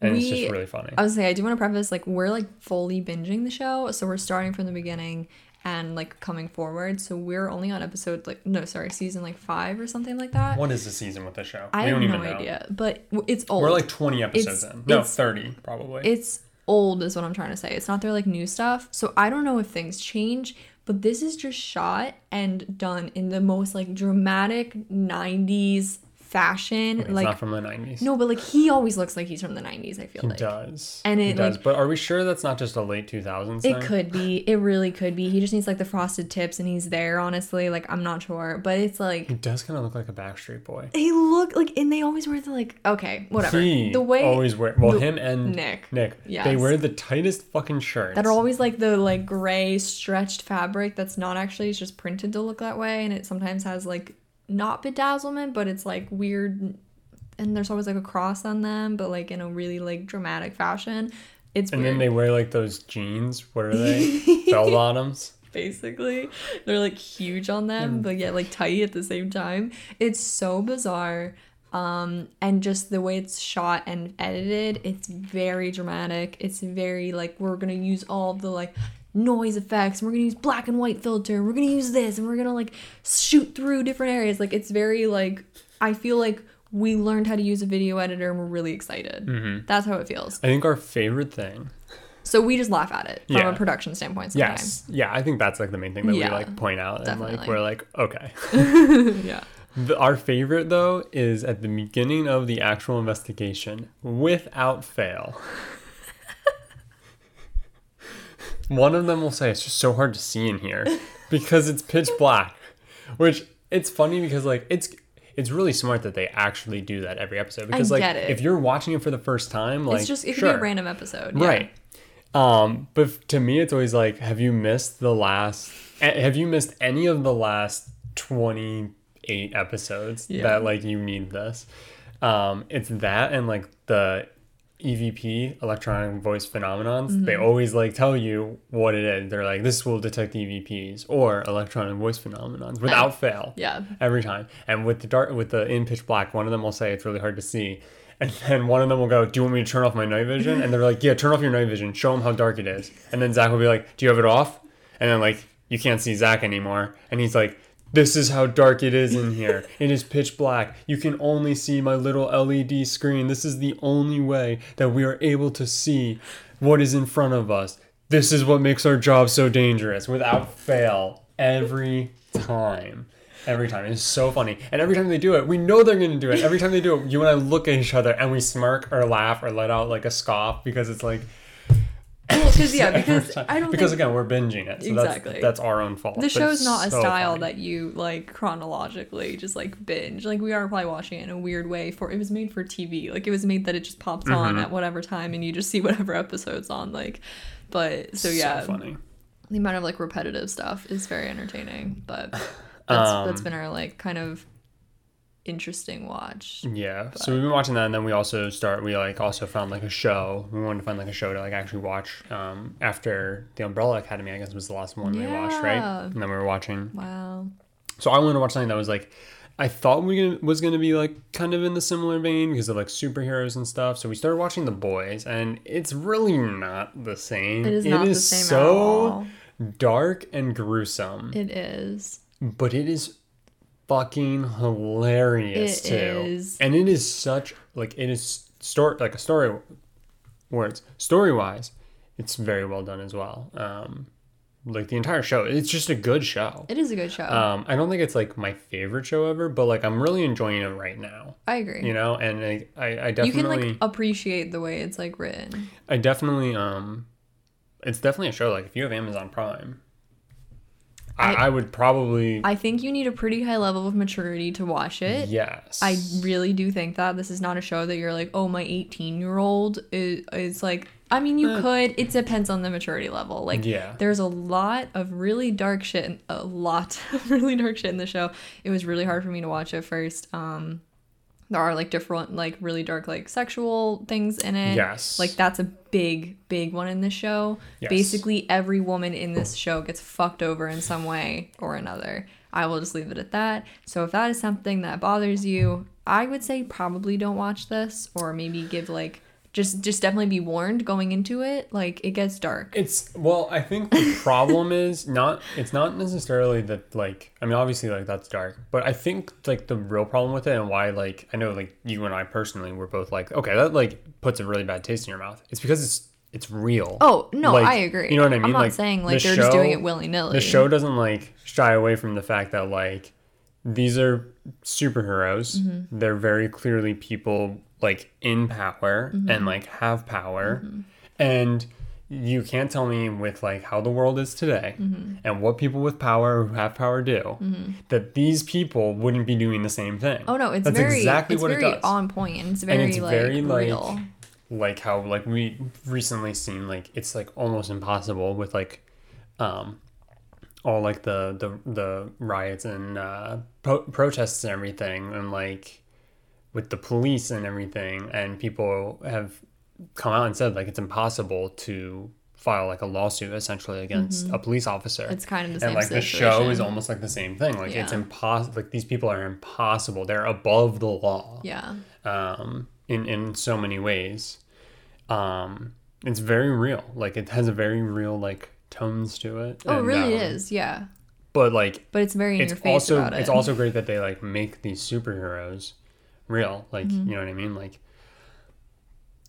and it's just really funny. I was say I do want to preface like we're like fully binging the show, so we're starting from the beginning and like coming forward. So we're only on episode like no, sorry, season like five or something like that. what is the season with the show? I we have don't no idea, but it's old. We're like 20 episodes It's- in. No, it's- 30 probably. it's old is what I'm trying to say. It's not their like new stuff. So I don't know if things change, but this is just shot and done in the most like dramatic 90s fashion. Like not from the 90s. no, but like he always looks like he's from the '90s. I feel like. He like does. And he it, does. like- but are we sure that's not just a late 2000s thing? it could be. It really could be. He just needs like the frosted tips, and he's there. Honestly, like I'm not sure, but it's like He does kind of look like a Backstreet Boy. he look like, and they always wear the like. Okay, whatever. He the way always wear well the- him and Nick. Nick. Yeah. They wear the tightest fucking shirts. that are always like the like gray stretched fabric that's not actually it's just printed to look that way and it sometimes has like not bedazzlement but it's like weird and there's always like a cross on them but like in a really like dramatic fashion it's and weird then they wear like those jeans. What are they? Bell bottoms. basically they're like huge on them but yet like tight at the same time it's so bizarre um and just the way it's shot and edited it's very dramatic it's very like we're gonna use all the like noise effects and we're gonna use black and white filter we're gonna use this and we're gonna like shoot through different areas like it's very like i feel like we learned how to use a video editor and we're really excited mm-hmm. that's how it feels I think our favorite thing. so we just laugh at it from Yeah. a production standpoint sometimes Yes. Yeah, I think that's like the main thing that Yeah, we like point out and like we're like, okay. yeah The, our favorite though is at the beginning of the actual investigation, without fail. One of them will say it's just so hard to see in here because it's pitch black, which it's funny because like it's it's really smart that they actually do that every episode because like get it. if you're watching it for the first time, like it's just it could sure. be a random episode yeah. Right. Um, but to me, it's always like, have you missed the last? Have you missed any of the last twenty eight episodes Yeah. that like you need this? Um, it's that and like the EVP electronic voice phenomenons. Mm-hmm. They always like tell you what it is. They're like, this will detect EVPs or electronic voice phenomenons without fail yeah every time. And with the dark, with the in pitch black, one of them will say it's really hard to see, and then one of them will go, "Do you want me to turn off my night vision?" And they're like, "Yeah, turn off your night vision. Show them how dark it is." And then Zak will be like, "Do you have it off?" And then like you can't see Zak anymore, and he's like. This is how dark it is in here. It is pitch black. You can only see my little LED screen. This is the only way that we are able to see what is in front of us. This is what makes our job so dangerous without fail every time. Every time. It's so funny. And every time they do it, we know they're going to do it. Every time they do it, you and I look at each other and we smirk or laugh or let out like a scoff because it's like. Because yeah because i don't because think again, we're binging it. So Exactly. that's, that's our own fault. the show's not a style funny. that you like chronologically just like binge like we are probably watching it in a weird way for it was made for tv like it was made that it just pops Mm-hmm. on at whatever time and you just see whatever episode's on like but so yeah funny. the amount of like repetitive stuff is very entertaining but that's Um, that's been our like kind of interesting watch Yeah. So we've been watching that, and then we also start. We like also found like a show. We wanted to find like a show to like actually watch. Um, after the Umbrella Academy, I guess was the last one we watched, right? And then we were watching. wow So I wanted to watch something that was like, I thought we gonna, was gonna be like kind of in the similar vein because of like superheroes and stuff. So we started watching The Boys, and it's really not the same. it is not the same so at all dark and gruesome, it is but it is fucking hilarious It too. is. And it is such like it is story like a story words story wise, it's very well done as well. Um, like the entire show, it's just a good show. it is a good show Um, I don't think it's like my favorite show ever, but like I'm really enjoying it right now. i agree You know, and I, I, I you definitely, can like appreciate the way it's like written I definitely, um, it's definitely a show. Like if you have Amazon Prime, I, I- I would probably I think you need a pretty high level of maturity to watch it. yes. I really do think that this is not a show that you're like, oh, my 18 year old is, is like. I mean, you Eh. could. It depends on the maturity level. Like, Yeah. there's a lot of really dark shit. A lot of really dark shit in the show. It was really hard for me to watch at first. Um, there are like different, like really dark, like sexual things in it. Yes. Like that's a big, big one in this show. Yes. Basically, every woman in this show gets fucked over in some way or another. I will just leave it at that. So if that is something that bothers you, I would say probably don't watch this or maybe give like just just definitely be warned going into it. Like it gets dark. It's well, I think the problem is not it's not necessarily that like I mean obviously like that's dark, but I think like the real problem with it and why like I know like you and I personally were both like okay that like puts a really bad taste in your mouth. It's because it's it's real. Oh no, Like, I agree. You know what I mean? I'm not like saying like the they're just doing it willy nilly. The show doesn't like shy away from the fact that like these are superheroes. Mm-hmm. They're very clearly people like in power Mm-hmm. and like have power. And you can't tell me with like how the world is today Mm-hmm. and what people with power who have power do that these people wouldn't be doing the same thing. Oh no, it's That's very exactly it's what it very does. on point and it's very it's like very, like, real. like how like we recently seen like it's like almost impossible with like um all like the the the riots and uh pro- protests and everything and like with the police and everything and people have come out and said like it's impossible to file like a lawsuit essentially against a police officer Mm-hmm. It's kind of the same and like the show is almost like the same thing like it's impossible like these people are impossible they're above the law Yeah. um, in in so many ways. Um, it's very real. Like it has a very real like tones to it. Oh, it and, really um, is. Yeah. But like But it's very in it's your face also about it. it's also great that they like make these superheroes real. Like Mm-hmm. you know what I mean? Like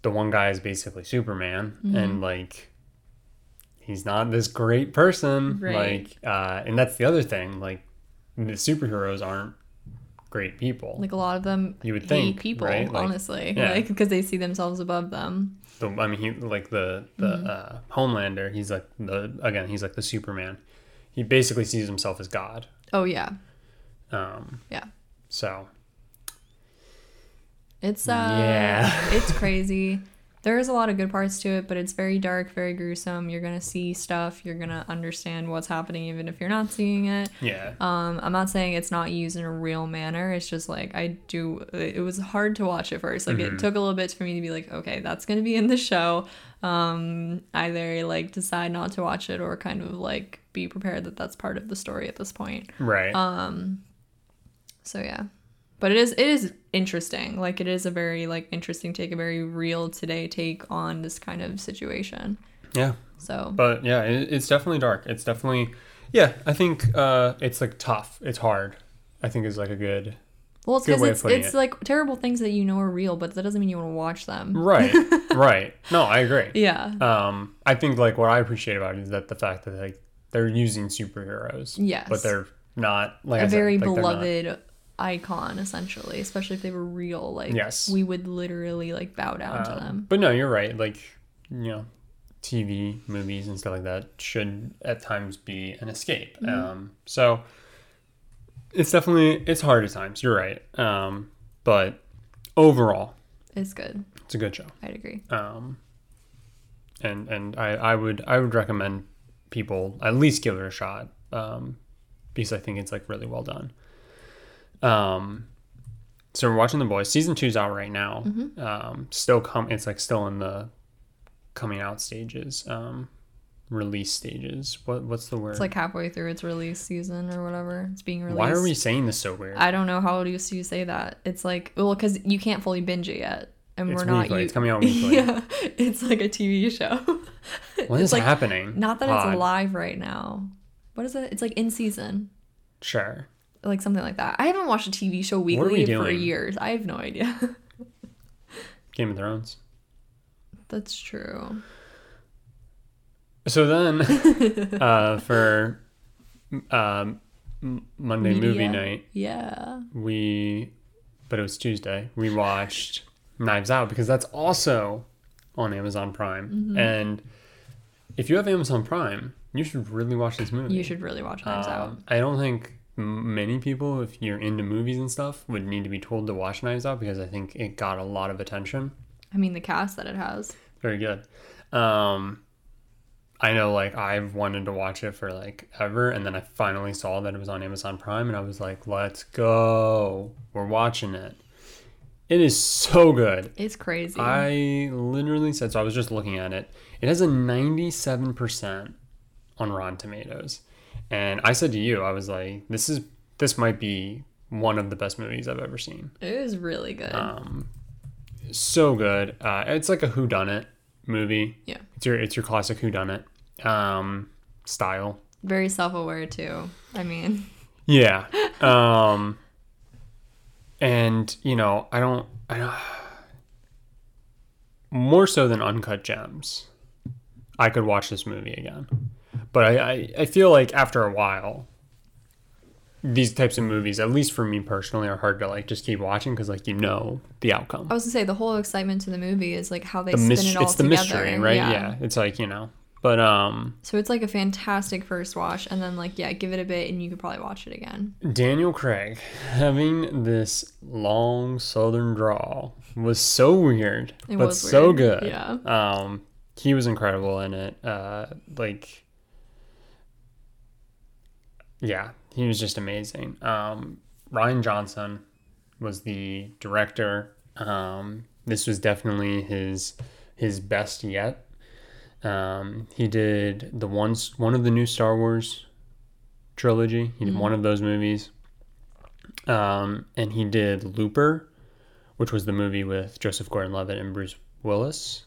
the one guy is basically Superman, Mm-hmm. and like he's not this great person. Right. Like, uh, and that's the other thing. Like the superheroes aren't great people. like a lot of them You would think, people, right? Like, honestly. yeah. Like because they see themselves above them. the I mean he like the the Mm-hmm. uh, Homelander he's like the again he's like the Superman he basically sees himself as God Oh yeah. um Yeah. so It's uh Yeah. it's crazy. There is a lot of good parts to it, but it's very dark, very gruesome. You're gonna see stuff. You're gonna understand what's happening, even if you're not seeing it. yeah Um, I'm not saying it's not used in a real manner. It's just like I do. It was hard to watch at first. Like Mm-hmm. it took a little bit for me to be like, okay, that's gonna be in the show. Um, either like decide not to watch it or kind of like be prepared that that's part of the story at this point. right Um, So yeah, but it is it is interesting. Like it is a very like interesting take, a very real today take on this kind of situation. yeah So but yeah it, it's definitely dark it's definitely yeah I think uh it's like tough it's hard I think is like a good well, it's because it's it's it. like terrible things that you know are real, but that doesn't mean you want to watch them. right right no I agree Yeah. um I think like what I appreciate about it is that the fact that like they're using superheroes Yes. but they're not like a I said, very like, they're not- beloved icon essentially especially if they were real like Yes. we would literally like bow down to Um, them But no, you're right. Like, you know, TV, movies, and stuff like that should at times be an escape. Mm-hmm. Um, so it's definitely it's hard at times. You're right. Um, but overall, it's good it's a good show. i'd agree Um, and and I, I would I would recommend people at least give it a shot. Um, because I think it's like really well done. Um, so we're watching The Boys. Season two's out right now. Mm-hmm. Um, still come. It's like still in the coming out stages. Um, release stages. What what's the word? it's like halfway through its release season or whatever it's being released Why are we saying this so weird? i don't know how do you you say that it's like well because you can't fully binge it yet and It's we're not weekly. It's coming out weekly. yeah it's like a tv show what is like happening? not that Pod. it's live right now what is it it's like in season Sure. Like something like that i haven't watched a tv show are we weekly for years i have no idea Game of Thrones. that's true So then, uh, for um, Monday movie night, yeah we, but it was Tuesday, we watched Knives Out because that's also on Amazon Prime. Mm-hmm. And if you have Amazon Prime, you should really watch this movie. you should really watch Knives Out Um, I don't think many people, if you're into movies and stuff, would need to be told to watch Knives Out because I think it got a lot of attention. I mean, the cast that it has. Very good. Um, I know, like, I've wanted to watch it for like ever, and then I finally saw that it was on Amazon Prime, and I was like, let's go. We're watching it. It is so good. It's crazy. I literally said, so I was just looking at it. It has a 97% on Rotten Tomatoes. And I said to you, I was like, this is, this might be one of the best movies I've ever seen. it is really good. Um, so good. Uh, it's like a Who Done It movie. yeah. It's your it's your classic Who Done It um, style. Very self aware, too. I mean, Yeah. Um, and you know, I don't, I don't. More so than Uncut Gems, I could watch this movie again. But I, I, I feel like after a while, these types of movies, at least for me personally, are hard to like just keep watching because like you know the outcome. I was gonna say the whole excitement to the movie is like how they the spin mys- it all it's the together. mystery, right? Yeah. It's like you know, but um, So it's like a fantastic first watch, and then like yeah, give it a bit, and you could probably watch it again. Daniel Craig having this long southern drawl was so weird, It but was so weird, good. yeah. Um, he was incredible in it. Uh, like, yeah, he was just amazing. Um, Rian Johnson was the director. Um, this was definitely his his best yet. Um, he did the ones one of the new Star Wars trilogy. He did one of those movies. Um, and he did Looper, which was the movie with Joseph Gordon-Levitt and Bruce Willis.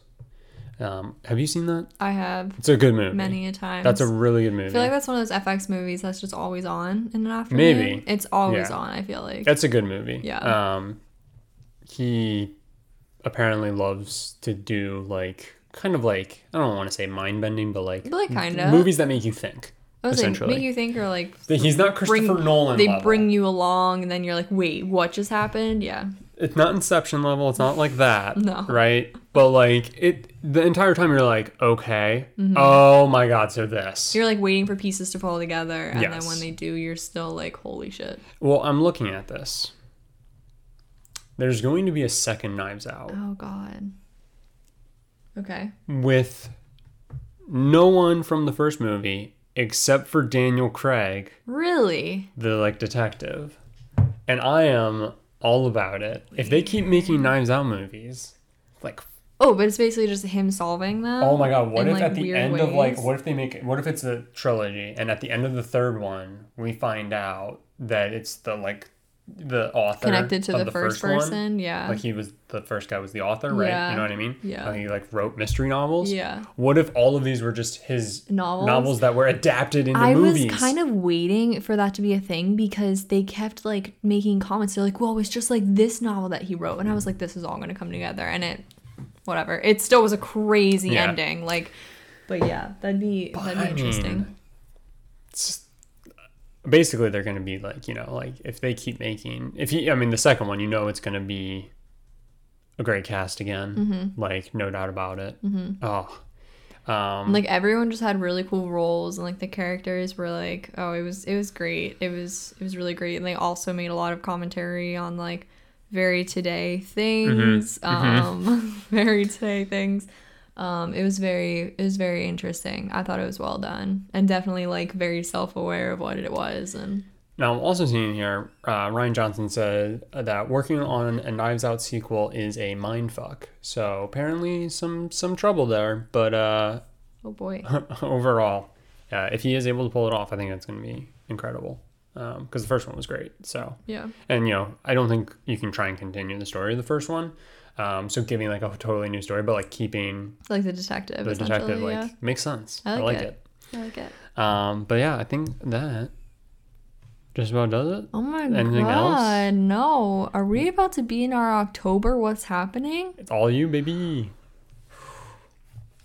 Um, have you seen that? I have It's a good movie. many a time. That's a really good movie. I feel like that's one of those FX movies that's just always on in an afternoon. Maybe. it's always Yeah. on. I feel like. That's a good movie. Yeah. Um, he apparently loves to do like kind of like I don't want to say mind bending, but like But, like, kinda. movies that make you think. I was essentially. make you think or like He's not bring Christopher Nolan. they level. bring you along, and then you're like, wait, what just happened? Yeah, It's not Inception level. It's not like that. No. Right. But like it, the entire time you're like, okay, Mm-hmm. oh my god, so this. you're like waiting for pieces to fall together, and Yes. then when they do, you're still like, holy shit. Well, I'm looking at this. There's going to be a second Knives Out Oh god. Okay. with no one from the first movie except for Daniel Craig, Really? the like detective. And I am all about it. If they keep making Knives Out movies, like Oh, but it's basically just him solving them. oh my god, what in, if like, at the end of like what if they make what if it's a trilogy and at the end of the third one we find out that it's the like the author connected to of the, first, one? person? Yeah. like he was the first guy was the author right Yeah. you know what i mean Yeah. How he like wrote mystery novels yeah. what if all of these were just his Novels? novels that were adapted into I movies I was kind of waiting for that to be a thing because they kept like making comments. They're like, "Well, it's just like this novel that he wrote," and I was like, "This is all going to come together." And it, whatever. It still was a crazy Yeah. ending. Like, but yeah, that'd be that'd be I interesting. mean, just- basically they're going to be like you know like if they keep making if you i mean the second one you know it's going to be a great cast again Mm-hmm. like no doubt about it oh um like everyone just had really cool roles and like the characters were like oh it was it was great it was it was really great and they also made a lot of commentary on like very today things um very today things um it was very it was very interesting i thought it was well done and definitely like very self-aware of what it was and Now, I'm also seeing here, uh, Rian Johnson said that working on a Knives Out sequel is a mind fuck. So apparently, some some trouble there. But uh, oh boy overall, uh, if he is able to pull it off, I think that's going to be incredible. Because the first one was great. So, yeah and you know, I don't think you can try and continue the story of the first one. Um, so giving like a totally new story, but like keeping like the detective the detective like yeah makes sense. I I like like, it. it. i like it Um, but yeah, I think that just about does it. Oh my Anything else? god, no. Are we about to be in our October? What's happening? It's all you, baby.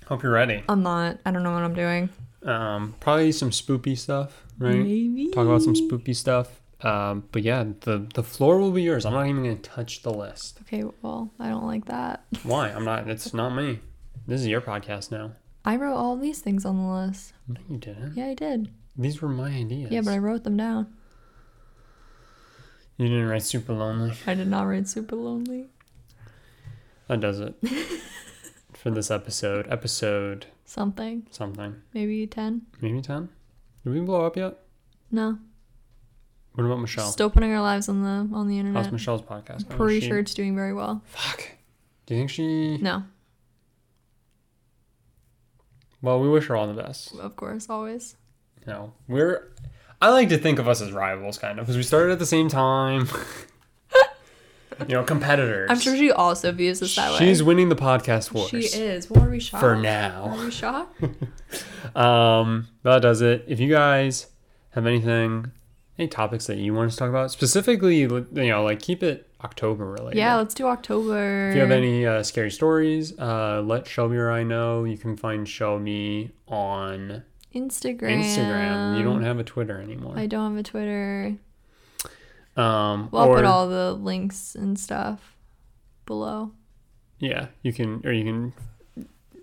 Hope you're ready. I'm not. I don't know what I'm doing. Um, probably some spoopy stuff, right? Maybe. Talk about some spoopy stuff. Um, but yeah, the the floor will be yours. I'm not even gonna touch the list. Okay, well, I don't like that. Why? I'm not. It's not me. This is your podcast now. I wrote all these things on the list. No, you didn't. Yeah, I did. These were my ideas. Yeah, but I wrote them down. you didn't write Supalonely. I did not write Supalonely. That does it for this episode. Episode Something. something. Maybe 10. Maybe ten. Did we blow up yet? No. What about Michelle? Still putting our lives on the on the How's internet. Michelle's podcast? going? Pretty she- sure it's doing very well. Fuck. Do you think she? No, Well, we wish her all the best. of course, always. You know, we're. I like to think of us as rivals, kind of, because we started at the same time. you know, competitors. I'm sure she also views us that way. She's winning the podcast wars. She is. What are we shocked? For now. Are we shocked? Um, that does it. If you guys have anything, any topics that you want us to talk about, specifically, you know, like keep it October related. yeah, let's do October. If you have any uh, scary stories, uh, let Shelby or I know. You can find Shelby on Instagram. Instagram. You don't have a Twitter anymore. I don't have a Twitter. Um, Well, I'll or put all the links and stuff below. yeah, you can or you can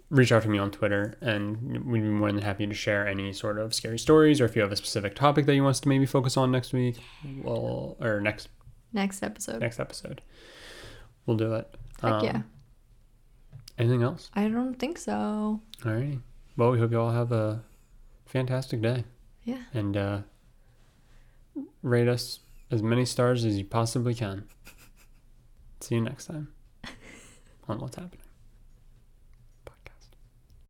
reach out to me on Twitter, and we'd be more than happy to share any sort of scary stories, or if you have a specific topic that you want us to maybe focus on next week, well, or next Next episode. next episode, we'll do it. Heck yeah. Anything else? I don't think so. All right. Well, we hope you all have a fantastic day. Yeah. And uh, rate us as many stars as you possibly can. See you next time on What's Happening.